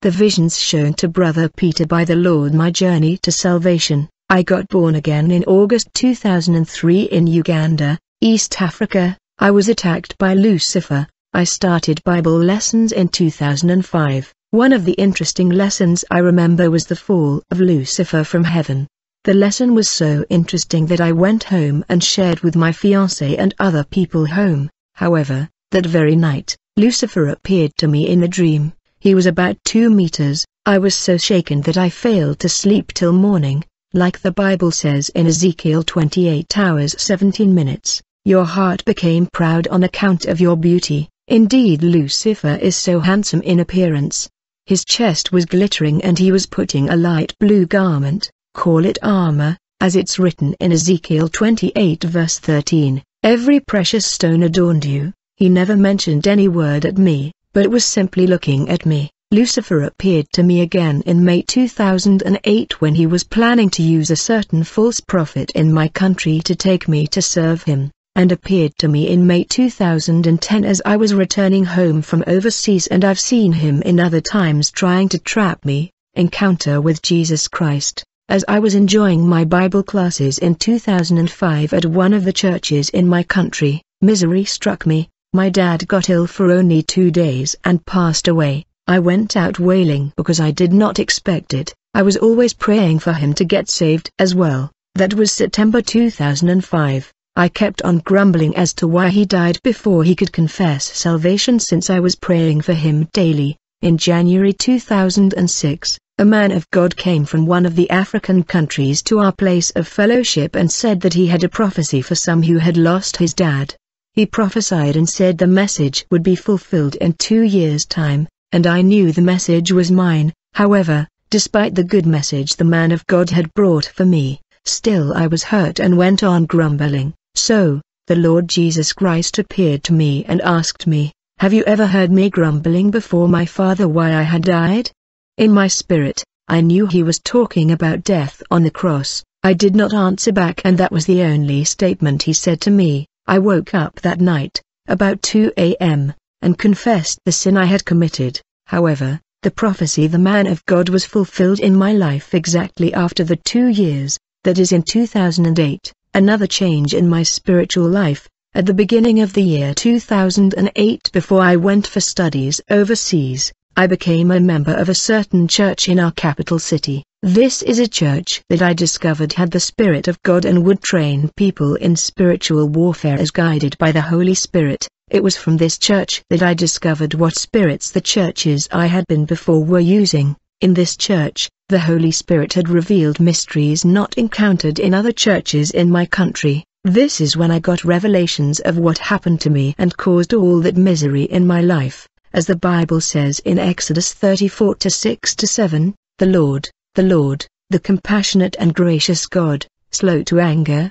the visions shown to Brother Peter by the Lord my journey to salvation. I got born again in August 2003 in Uganda, East Africa. I was attacked by Lucifer. I started Bible lessons in 2005. One of the interesting lessons I remember was the fall of Lucifer from heaven. The lesson was so interesting that I went home and shared with my fiancé and other people home. However, that very night, Lucifer appeared to me in a dream. He was about two meters. I was so shaken that I failed to sleep till morning. Like the Bible says in Ezekiel 28 hours 17 minutes, your heart became proud on account of your beauty. Indeed Lucifer is so handsome in appearance. His chest was glittering and he was putting a light blue garment, call it armor, as it's written in Ezekiel 28 verse 13, every precious stone adorned you. He never mentioned any word at me, but was simply looking at me. Lucifer appeared to me again in May 2008 when he was planning to use a certain false prophet in my country to take me to serve him, and appeared to me in May 2010 as I was returning home from overseas and I've seen him in other times trying to trap me, encounter with Jesus Christ. As I was enjoying my Bible classes in 2005 at one of the churches in my country, misery struck me. My dad got ill for only two days and passed away. I went out wailing because I did not expect it. I was always praying for him to get saved as well. That was September 2005. I kept on grumbling as to why he died before he could confess salvation since I was praying for him daily. In January 2006, a man of God came from one of the African countries to our place of fellowship and said that he had a prophecy for some who had lost his dad. He prophesied and said the message would be fulfilled in two years' time, and I knew the message was mine. However, despite the good message the man of God had brought for me, still I was hurt and went on grumbling. So, the Lord Jesus Christ appeared to me and asked me, Have you ever heard me grumbling before my Father why I had died? In my spirit, I knew he was talking about death on the cross. I did not answer back and that was the only statement he said to me. I woke up that night, about 2 a.m., and confessed the sin I had committed. However, the prophecy the man of God was fulfilled in my life exactly after the two years, that is in 2008, another change in my spiritual life, at the beginning of the year 2008 before I went for studies overseas. I became a member of a certain church in our capital city. This is a church that I discovered had the Spirit of God and would train people in spiritual warfare as guided by the Holy Spirit. It was from this church that I discovered what spirits the churches I had been before were using. In this church, the Holy Spirit had revealed mysteries not encountered in other churches in my country. This is when I got revelations of what happened to me and caused all that misery in my life as the Bible says in Exodus 34 6 7, the Lord, the Lord, the compassionate and gracious God, slow to anger,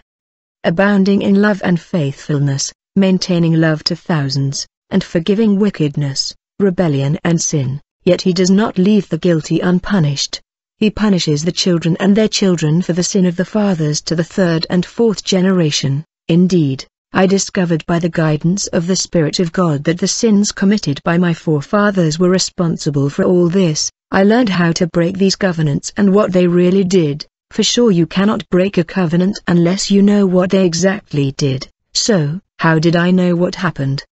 abounding in love and faithfulness, maintaining love to thousands, and forgiving wickedness, rebellion and sin, yet he does not leave the guilty unpunished. He punishes the children and their children for the sin of the fathers to the third and fourth generation. Indeed, I discovered by the guidance of the Spirit of God that the sins committed by my forefathers were responsible for all this. I learned how to break these covenants and what they really did. For sure you cannot break a covenant unless you know what they exactly did. So, how did I know what happened?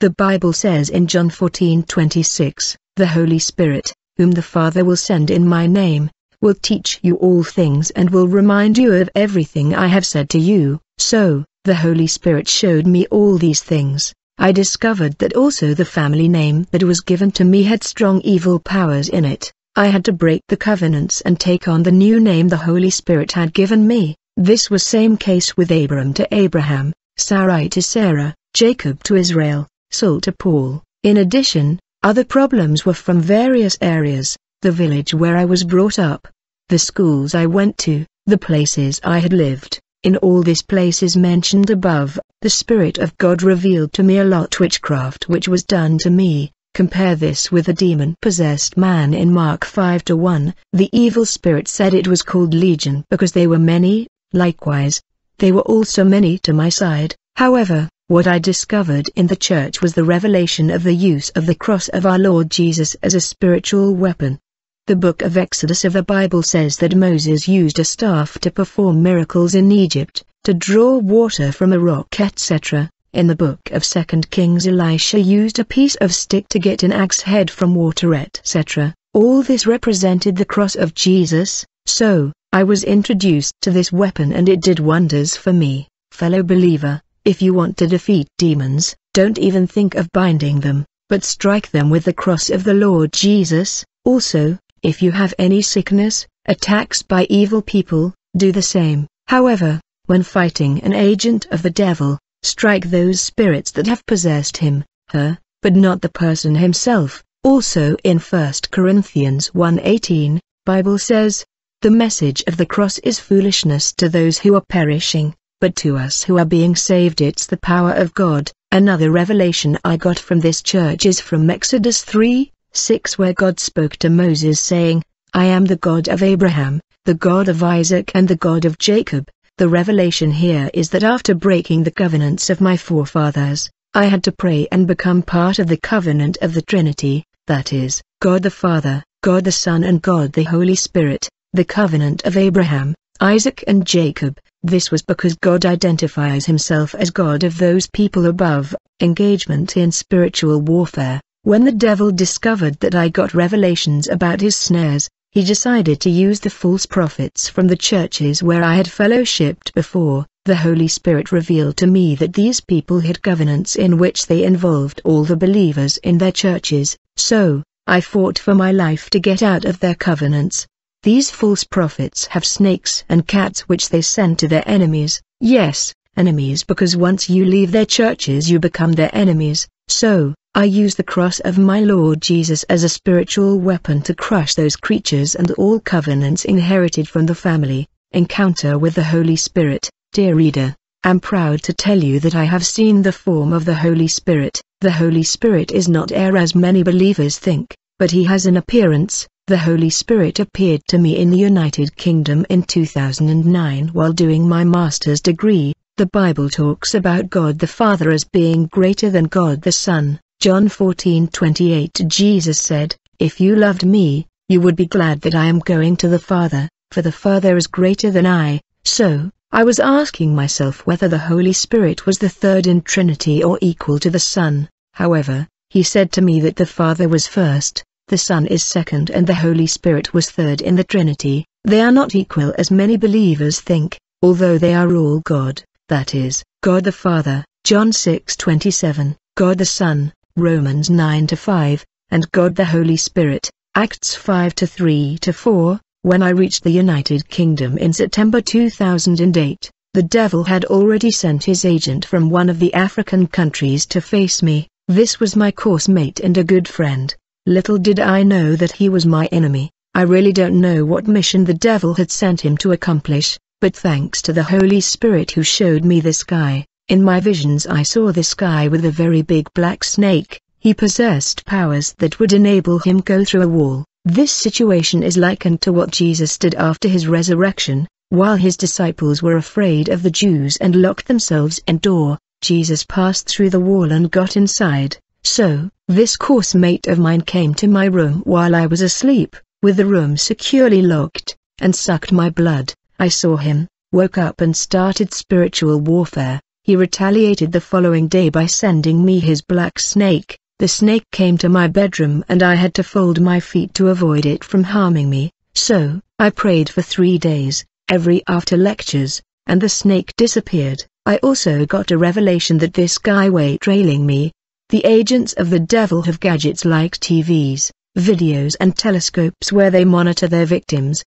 The Bible says in John 14:26, the Holy Spirit, whom the Father will send in my name, will teach you all things and will remind you of everything I have said to you. So, the Holy Spirit showed me all these things. I discovered that also the family name that was given to me had strong evil powers in it. I had to break the covenants and take on the new name the Holy Spirit had given me. This was same case with Abram to Abraham, Sarai to Sarah, Jacob to Israel, Saul to Paul. In addition, other problems were from various areas, the village where I was brought up, the schools I went to, the places I had lived, in all these places mentioned above, the Spirit of God revealed to me a lot witchcraft which was done to me. Compare this with a demon-possessed man in Mark 5 to 1. The evil spirit said it was called Legion because they were many, likewise, they were also many to my side. However, What I discovered in the church was the revelation of the use of the cross of our Lord Jesus as a spiritual weapon. The book of Exodus of the Bible says that Moses used a staff to perform miracles in Egypt, to draw water from a rock etc. In the book of 2 Kings Elisha used a piece of stick to get an axe head from water etc. All this represented the cross of Jesus, so, I was introduced to this weapon and it did wonders for me, fellow believer. If you want to defeat demons, don't even think of binding them, but strike them with the cross of the Lord Jesus. Also, if you have any sickness, attacks by evil people, do the same. However, when fighting an agent of the devil, strike those spirits that have possessed him, her, but not the person himself. Also in 1 Corinthians 1.18, Bible says, The message of the cross is foolishness to those who are perishing, but to us who are being saved it's the power of God. Another revelation I got from this church is from Exodus 3, 6 where God spoke to Moses saying, I am the God of Abraham, the God of Isaac and the God of Jacob. The revelation here is that after breaking the covenants of my forefathers, I had to pray and become part of the covenant of the Trinity, that is, God the Father, God the Son and God the Holy Spirit, the covenant of Abraham, Isaac and Jacob. This was because God identifies himself as God of those people above, engagement in spiritual warfare. When the devil discovered that I got revelations about his snares, he decided to use the false prophets from the churches where I had fellowshipped before. The Holy Spirit revealed to me that these people had covenants in which they involved all the believers in their churches, so, I fought for my life to get out of their covenants, these false prophets have snakes and cats which they send to their enemies, yes, enemies because once you leave their churches you become their enemies, so, I use the cross of my Lord Jesus as a spiritual weapon to crush those creatures and all covenants inherited from the family. Encounter with the Holy Spirit, dear reader, am proud to tell you that I have seen the form of the Holy Spirit. The Holy Spirit is not air as many believers think, but he has an appearance, the Holy Spirit appeared to me in the United Kingdom in 2009 while doing my master's degree. The Bible talks about God the Father as being greater than God the Son. John 14:28 Jesus said, If you loved me, you would be glad that I am going to the Father, for the Father is greater than I. So, I was asking myself whether the Holy Spirit was the third in Trinity or equal to the Son. However, he said to me that the Father was first, the Son is second and the Holy Spirit was third in the Trinity. They are not equal as many believers think, although they are all God, that is, God the Father, John 6:27, God the Son, Romans 9-5, and God the Holy Spirit, Acts 5-3-4. When I reached the United Kingdom in September 2008, the devil had already sent his agent from one of the African countries to face me. This was my course mate and a good friend. Little did I know that he was my enemy. I really don't know what mission the devil had sent him to accomplish, but thanks to the Holy Spirit who showed me the sky, in my visions I saw the sky with a very big black snake, he possessed powers that would enable him go through a wall. This situation is likened to what Jesus did after his resurrection, while his disciples were afraid of the Jews and locked themselves in door, Jesus passed through the wall and got inside. So, this course mate of mine came to my room while I was asleep, with the room securely locked, and sucked my blood. I saw him, woke up and started spiritual warfare. He retaliated the following day by sending me his black snake. The snake came to my bedroom and I had to fold my feet to avoid it from harming me. So, I prayed for three days, every after lectures, and the snake disappeared. I also got a revelation that this guy way trailing me, the agents of the devil have gadgets like TVs, videos and telescopes where they monitor their victims.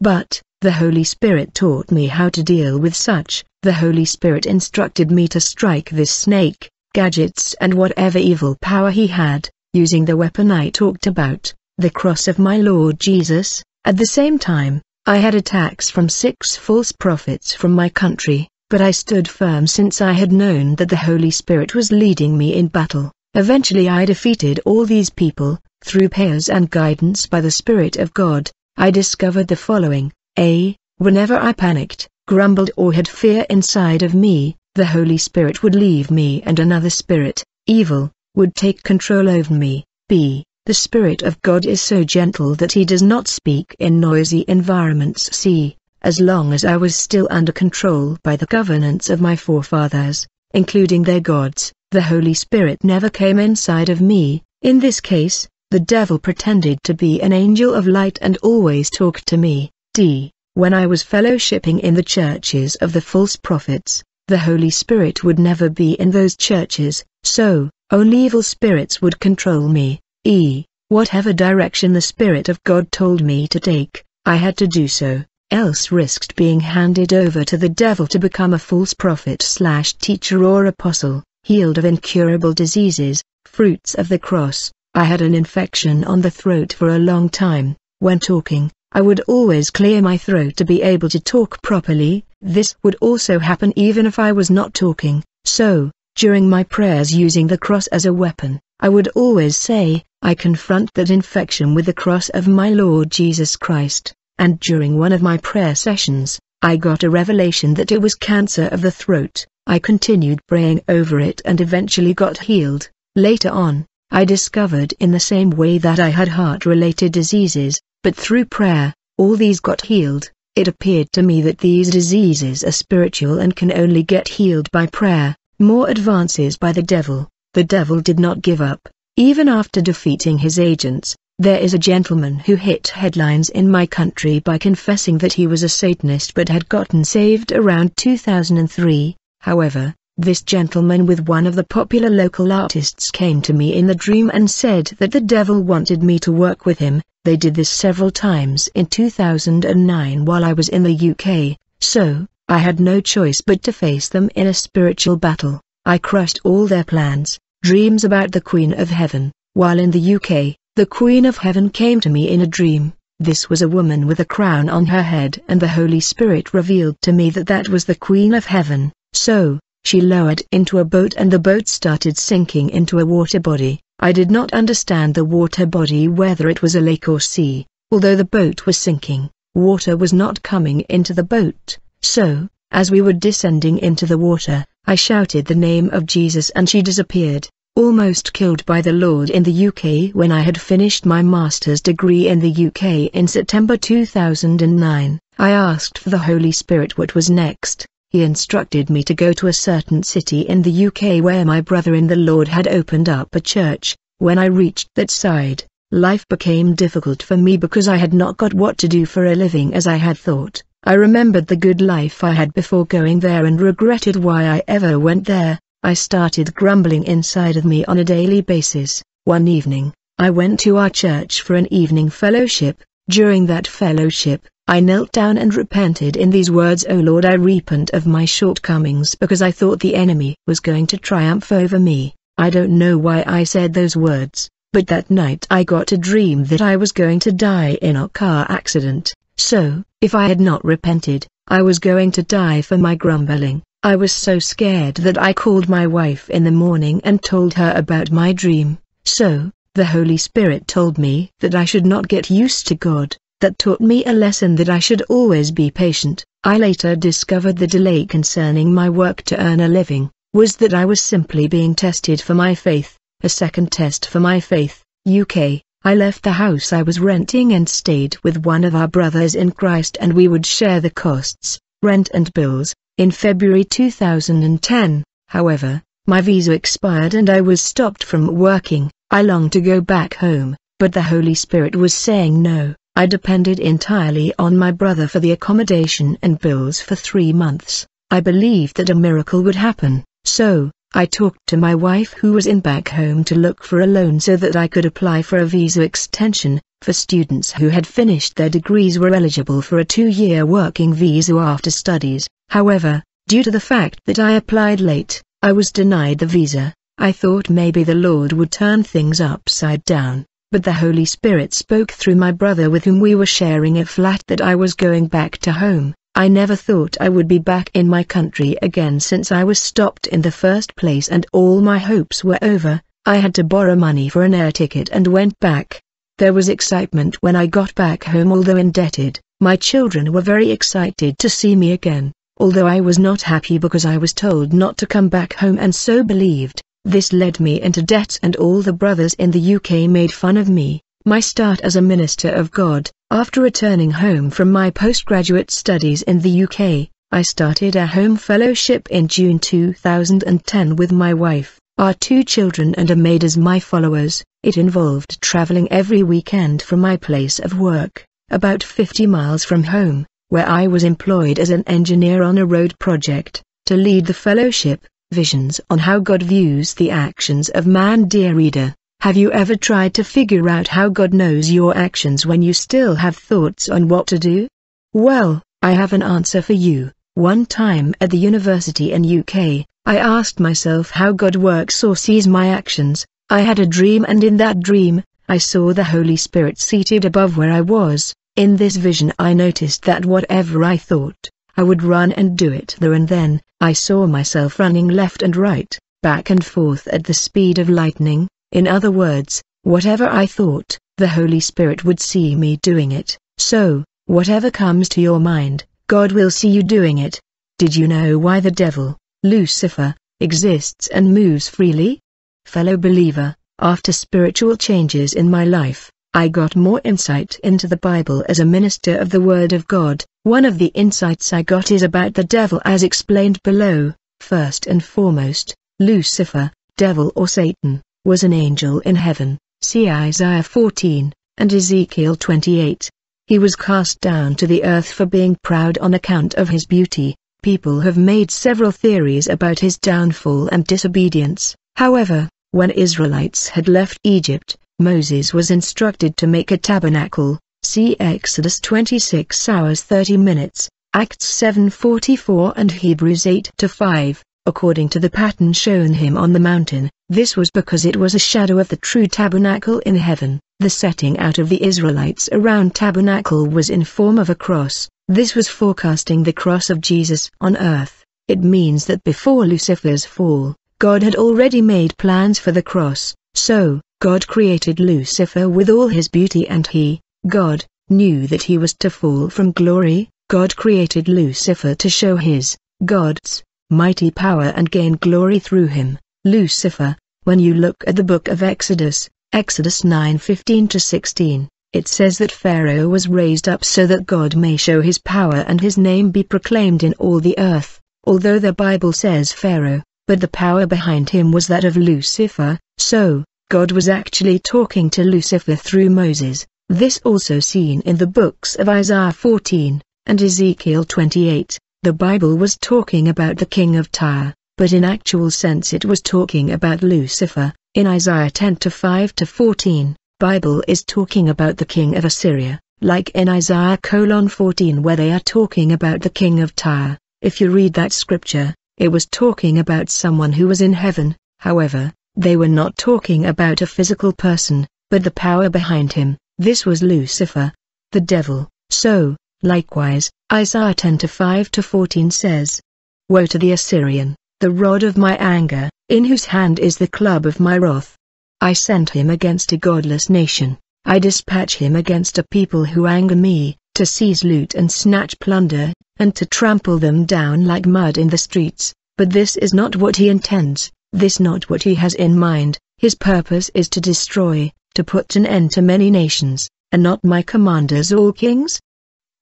But, the Holy Spirit taught me how to deal with such, the Holy Spirit instructed me to strike this snake, gadgets and whatever evil power he had, using the weapon I talked about, the cross of my Lord Jesus. At the same time, I had attacks from six false prophets from my country, but I stood firm since I had known that the Holy Spirit was leading me in battle. Eventually I defeated all these people, through prayers and guidance by the Spirit of God. I discovered the following, a. Whenever I panicked, grumbled or had fear inside of me, the Holy Spirit would leave me and another spirit, evil, would take control over me. B. The Spirit of God is so gentle that he does not speak in noisy environments. C. As long as I was still under control by the governance of my forefathers, including their gods, the Holy Spirit never came inside of me. In this case, the devil pretended to be an angel of light and always talked to me. D. When I was fellowshipping in the churches of the false prophets, the Holy Spirit would never be in those churches, so, only evil spirits would control me. E. Whatever direction the Spirit of God told me to take, I had to do so, else risked being handed over to the devil to become a false prophet slash teacher or apostle, healed of incurable diseases, fruits of the cross. I had an infection on the throat for a long time. When talking, I would always clear my throat to be able to talk properly. This would also happen even if I was not talking. So, during my prayers using the cross as a weapon, I would always say, I confront that infection with the cross of my Lord Jesus Christ. And during one of my prayer sessions, I got a revelation that it was cancer of the throat. I continued praying over it and eventually got healed. Later on, I discovered in the same way that I had heart-related diseases, but through prayer, all these got healed. It appeared to me that these diseases are spiritual and can only get healed by prayer. More advances by the devil. The devil did not give up, even after defeating his agents. There is a gentleman who hit headlines in my country by confessing that he was a Satanist but had gotten saved around 2003. However, this gentleman with one of the popular local artists came to me in the dream and said that the devil wanted me to work with him. They did this several times in 2009 while I was in the UK, so, I had no choice but to face them in a spiritual battle. I crushed all their plans, dreams about the Queen of Heaven. While in the UK, the Queen of Heaven came to me in a dream. This was a woman with a crown on her head and the Holy Spirit revealed to me that that was the Queen of Heaven. So, she lowered into a boat and the boat started sinking into a water body. I did not understand the water body whether it was a lake or sea. Although the boat was sinking, water was not coming into the boat. So, as we were descending into the water, I shouted the name of Jesus and she disappeared, almost killed by the Lord in the UK when I had finished my master's degree in the UK in September 2009. I asked for the Holy Spirit what was next. He instructed me to go to a certain city in the UK where my brother in the Lord had opened up a church. When I reached that side, life became difficult for me because I had not got what to do for a living as I had thought. I remembered the good life I had before going there and regretted why I ever went there. I started grumbling inside of me on a daily basis. One evening, I went to our church for an evening fellowship. During that fellowship, I knelt down and repented in these words O Lord I repent of my shortcomings because I thought the enemy was going to triumph over me. I don't know why I said those words, but that night I got a dream that I was going to die in a car accident. So, if I had not repented, I was going to die for my grumbling. I was so scared that I called my wife in the morning and told her about my dream. So, the Holy Spirit told me that I should not get used to God, that taught me a lesson that I should always be patient. I later discovered the delay concerning my work to earn a living, was that I was simply being tested for my faith, a second test for my faith, UK. I left the house I was renting and stayed with one of our brothers in Christ and we would share the costs, rent and bills. In February 2010, however, my visa expired and I was stopped from working. I longed to go back home, but the Holy Spirit was saying no. I depended entirely on my brother for the accommodation and bills for three months. I believed that a miracle would happen, so, I talked to my wife who was in back home to look for a loan so that I could apply for a visa extension, for students who had finished their degrees were eligible for a two-year working visa after studies. However, due to the fact that I applied late, I was denied the visa. I thought maybe the Lord would turn things upside down. But the Holy Spirit spoke through my brother with whom we were sharing a flat that I was going back to home. I never thought I would be back in my country again since I was stopped in the first place and all my hopes were over. I had to borrow money for an air ticket and went back. There was excitement when I got back home although indebted. My children were very excited to see me again. although I was not happy because I was told not to come back home and so believed, this led me into debt and all the brothers in the UK made fun of me. My start as a minister of God, after returning home from my postgraduate studies in the UK, I started a home fellowship in June 2010 with my wife, our two children and a maid as my followers. It involved traveling every weekend from my place of work, about 50 miles from home, where I was employed as an engineer on a road project, to lead the fellowship, Visions on how God views the actions of man Dear reader, have you ever tried to figure out how God knows your actions when you still have thoughts on what to do? Well, I have an answer for you. One time at the university in UK, I asked myself how God works or sees my actions. I had a dream and in that dream, I saw the Holy Spirit seated above where I was. In this vision I noticed that whatever I thought, I would run and do it there and then. I saw myself running left and right, back and forth at the speed of lightning. In other words, whatever I thought, the Holy Spirit would see me doing it. So, whatever comes to your mind, God will see you doing it. Did you know why the devil, Lucifer, exists and moves freely? Fellow believer, after spiritual changes in my life, I got more insight into the Bible as a minister of the Word of God. One of the insights I got is about the devil as explained below. First and foremost, Lucifer, devil or Satan, was an angel in heaven, see Isaiah 14, and Ezekiel 28. He was cast down to the earth for being proud on account of his beauty. People have made several theories about his downfall and disobedience. However, when Israelites had left Egypt, Moses was instructed to make a tabernacle, see Exodus 26 hours 30 minutes, Acts 7:44 and Hebrews 8 to 5. according to the pattern shown him on the mountain. This was because it was a shadow of the true tabernacle in heaven. The setting out of the Israelites around tabernacle was in form of a cross. This was forecasting the cross of Jesus on earth. It means that before Lucifer's fall, God had already made plans for the cross. So, God created Lucifer with all his beauty and he, God, knew that he was to fall from glory. God created Lucifer to show his, God's, mighty power and gain glory through him. Lucifer, when you look at the book of Exodus, Exodus 9:15-16, it says that Pharaoh was raised up so that God may show his power and his name be proclaimed in all the earth. Although the Bible says Pharaoh, but the power behind him was that of Lucifer, so, God was actually talking to Lucifer through Moses. This also seen in the books of Isaiah 14 and Ezekiel 28. The Bible was talking about the king of Tyre, but in actual sense it was talking about Lucifer. In Isaiah 10 to 5 to 14, Bible is talking about the king of Assyria, like in Isaiah colon 14 where they are talking about the king of Tyre. If you read that scripture, it was talking about someone who was in heaven, however, they were not talking about a physical person, but the power behind him. This was Lucifer, the devil. So, likewise, Isaiah 10 5 14 says, Woe to the Assyrian, the rod of my anger, in whose hand is the club of my wrath. I send him against a godless nation, I dispatch him against a people who anger me, to seize loot and snatch plunder, and to trample them down like mud in the streets. But this is not what he intends, this not what he has in mind, his purpose is to destroy, to put an end to many nations, and not my commanders all kings?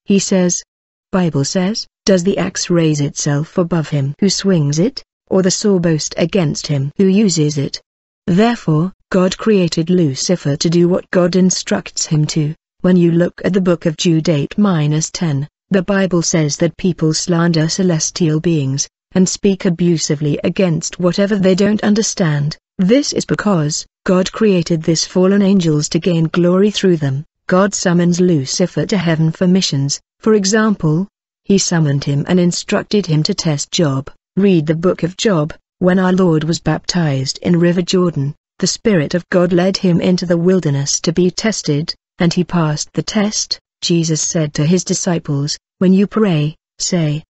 He says, Bible says, does the axe raise itself above him who swings it, or the saw boast against him who uses it? Therefore, God created Lucifer to do what God instructs him to. When you look at the book of Jude 8-10, the Bible says that people slander celestial beings, and speak abusively against whatever they don't understand. This is because, God created these fallen angels to gain glory through them. God summons Lucifer to heaven for missions, for example, he summoned him and instructed him to test Job. Read the book of Job, when our Lord was baptized in River Jordan, the Spirit of God led him into the wilderness to be tested, and he passed the test. Jesus said to his disciples, When you pray, say,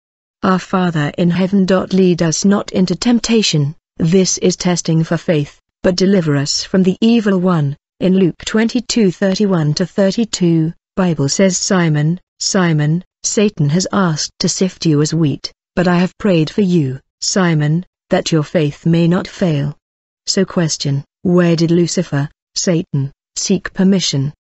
our Father in heaven. Lead us not into temptation, this is testing for faith, but deliver us from the evil one. In Luke 22:31-32, Bible says Simon, Simon, Satan has asked to sift you as wheat, But I have prayed for you, Simon, that your faith may not fail. So question, where did Lucifer, Satan, seek permission?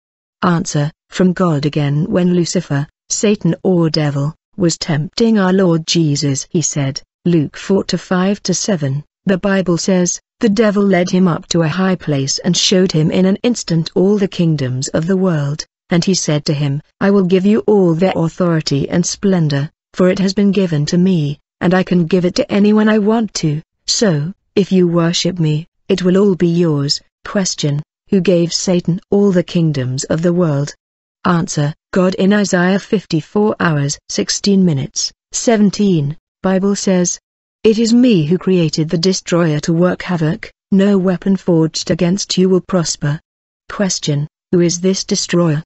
Answer, from God again when Lucifer, Satan or devil, was tempting our Lord Jesus. He said, Luke 4 to 5 to 7, the Bible says, the devil led him up to a high place and showed him in an instant all the kingdoms of the world, and he said to him, I will give you all their authority and splendor, for it has been given to me, and I can give it to anyone I want to, so, if you worship me, it will all be yours. Question, who gave Satan all the kingdoms of the world? Answer, God in Isaiah 54 hours 16 minutes, 17, Bible says, It is me who created the destroyer to work havoc, no weapon forged against you will prosper. Question, who is this destroyer?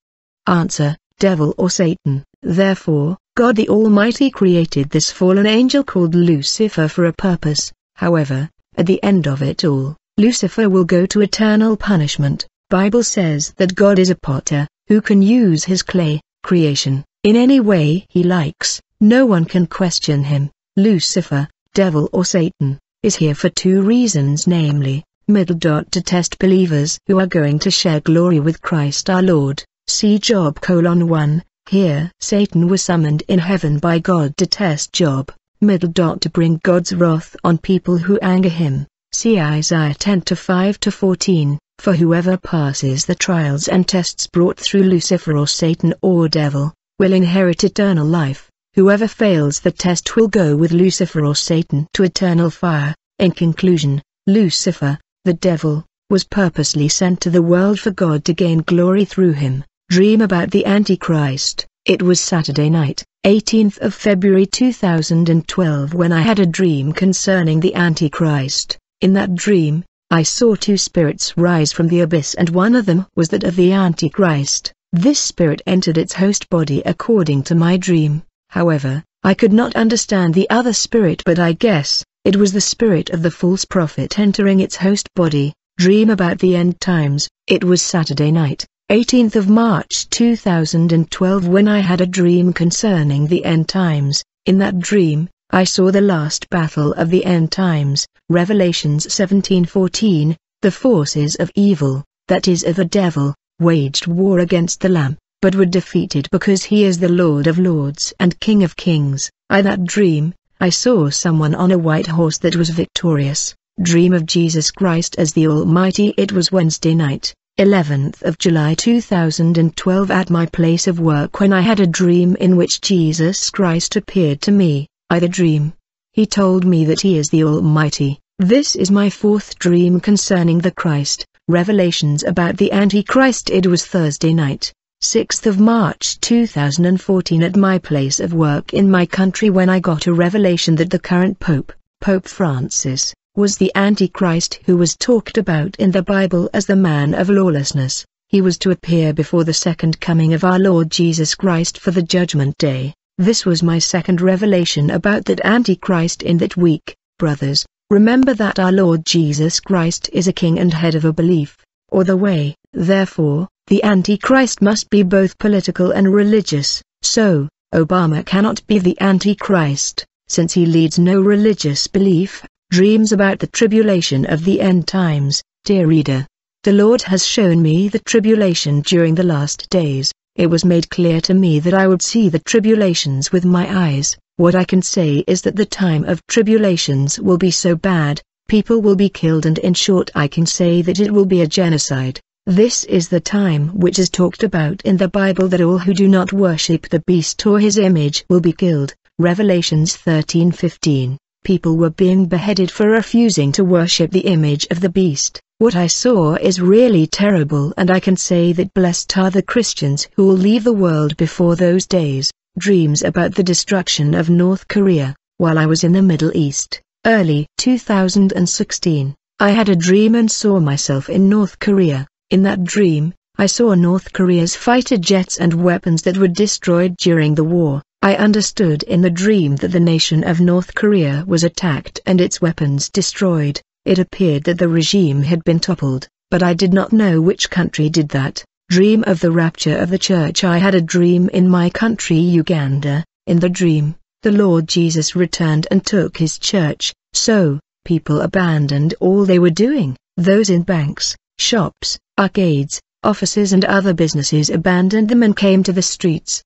Answer, devil or Satan. Therefore, God the Almighty created this fallen angel called Lucifer for a purpose, however, at the end of it all, Lucifer will go to eternal punishment. Bible says that God is a potter, who can use his clay, creation, in any way he likes, no one can question him. Lucifer, devil or Satan, is here for two reasons namely, middle dot to test believers who are going to share glory with Christ our Lord, see Job colon 1, here Satan was summoned in heaven by God to test Job, middle dot to bring God's wrath on people who anger him, see Isaiah 10 to 5 to 14. For whoever passes the trials and tests brought through Lucifer or Satan or devil, will inherit eternal life. Whoever fails the test will go with Lucifer or Satan to eternal fire. In conclusion, Lucifer, the devil, was purposely sent to the world for God to gain glory through him. Dream about the Antichrist. It was Saturday night, 18th of February 2012 when I had a dream concerning the Antichrist. In that dream, I saw two spirits rise from the abyss and one of them was that of the Antichrist. This spirit entered its host body according to my dream, however, I could not understand the other spirit but I guess, it was the spirit of the false prophet entering its host body. Dream about the end times, it was Saturday night, 18th of March 2012 when I had a dream concerning the end times. In that dream, I saw the last battle of the end times, Revelations 17:14, the forces of evil, that is of the devil, waged war against the Lamb, but were defeated because he is the Lord of lords and King of kings. I that dream, I saw someone on a white horse that was victorious, dream of Jesus Christ as the Almighty. It was Wednesday night, 11th of July 2012 at my place of work when I had a dream in which Jesus Christ appeared to me. I the dream. He told me that he is the Almighty. This is my fourth dream concerning the Christ. Revelations about the Antichrist. It was Thursday night, 6th of March 2014 at my place of work in my country when I got a revelation that the current Pope, Pope Francis, was the Antichrist who was talked about in the Bible as the man of lawlessness. He was to appear before the second coming of our Lord Jesus Christ for the judgment day. This was my second revelation about that Antichrist in that week, brothers. Remember that our Lord Jesus Christ is a king and head of a belief, or the way. Therefore, the Antichrist must be both political and religious. So, Obama cannot be the Antichrist, since he leads no religious belief. Dreams about the tribulation of the end times, dear reader. The Lord has shown me the tribulation during the last days it was made clear to me that I would see the tribulations with my eyes. What I can say is that the time of tribulations will be so bad, people will be killed and in short I can say that it will be a genocide. This is the time which is talked about in the Bible that all who do not worship the beast or his image will be killed. Revelations 13:15. People were being beheaded for refusing to worship the image of the beast. What I saw is really terrible and I can say that blessed are the Christians who will leave the world before those days. Dreams about the destruction of North Korea, while I was in the Middle East, early 2016, I had a dream and saw myself in North Korea. In that dream, I saw North Korea's fighter jets and weapons that were destroyed during the war. I understood in the dream that the nation of North Korea was attacked and its weapons destroyed. It appeared that the regime had been toppled, but I did not know which country did that. Dream of the rapture of the church I had a dream in my country Uganda, in the dream, the Lord Jesus returned and took his church, so, people abandoned all they were doing, those in banks, shops, arcades, offices and other businesses abandoned them and came to the streets.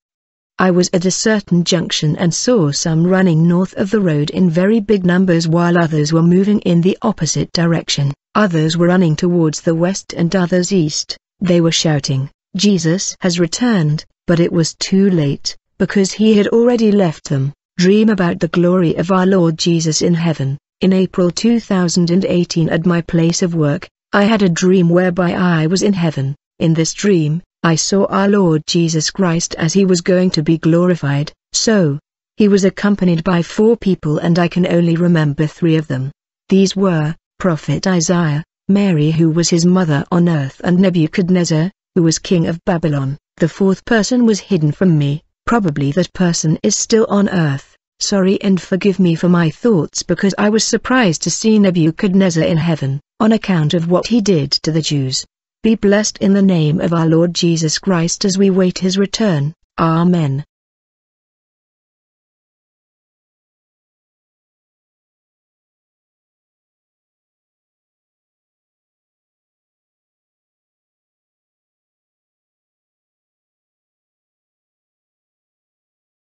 I was at a certain junction and saw some running north of the road in very big numbers while others were moving in the opposite direction, others were running towards the west and others east, they were shouting, Jesus has returned, but it was too late, because he had already left them. Dream about the glory of our Lord Jesus in heaven. In April 2018 at my place of work, I had a dream whereby I was in heaven. In this dream, I saw our Lord Jesus Christ as he was going to be glorified, so, he was accompanied by four people and I can only remember three of them. These were, Prophet Isaiah, Mary who was his mother on earth and Nebuchadnezzar, who was king of Babylon. The fourth person was hidden from me, probably that person is still on earth. Sorry and forgive me for my thoughts because I was surprised to see Nebuchadnezzar in heaven, on account of what he did to the Jews. Be blessed in the name of our Lord Jesus Christ as we wait his return. Amen.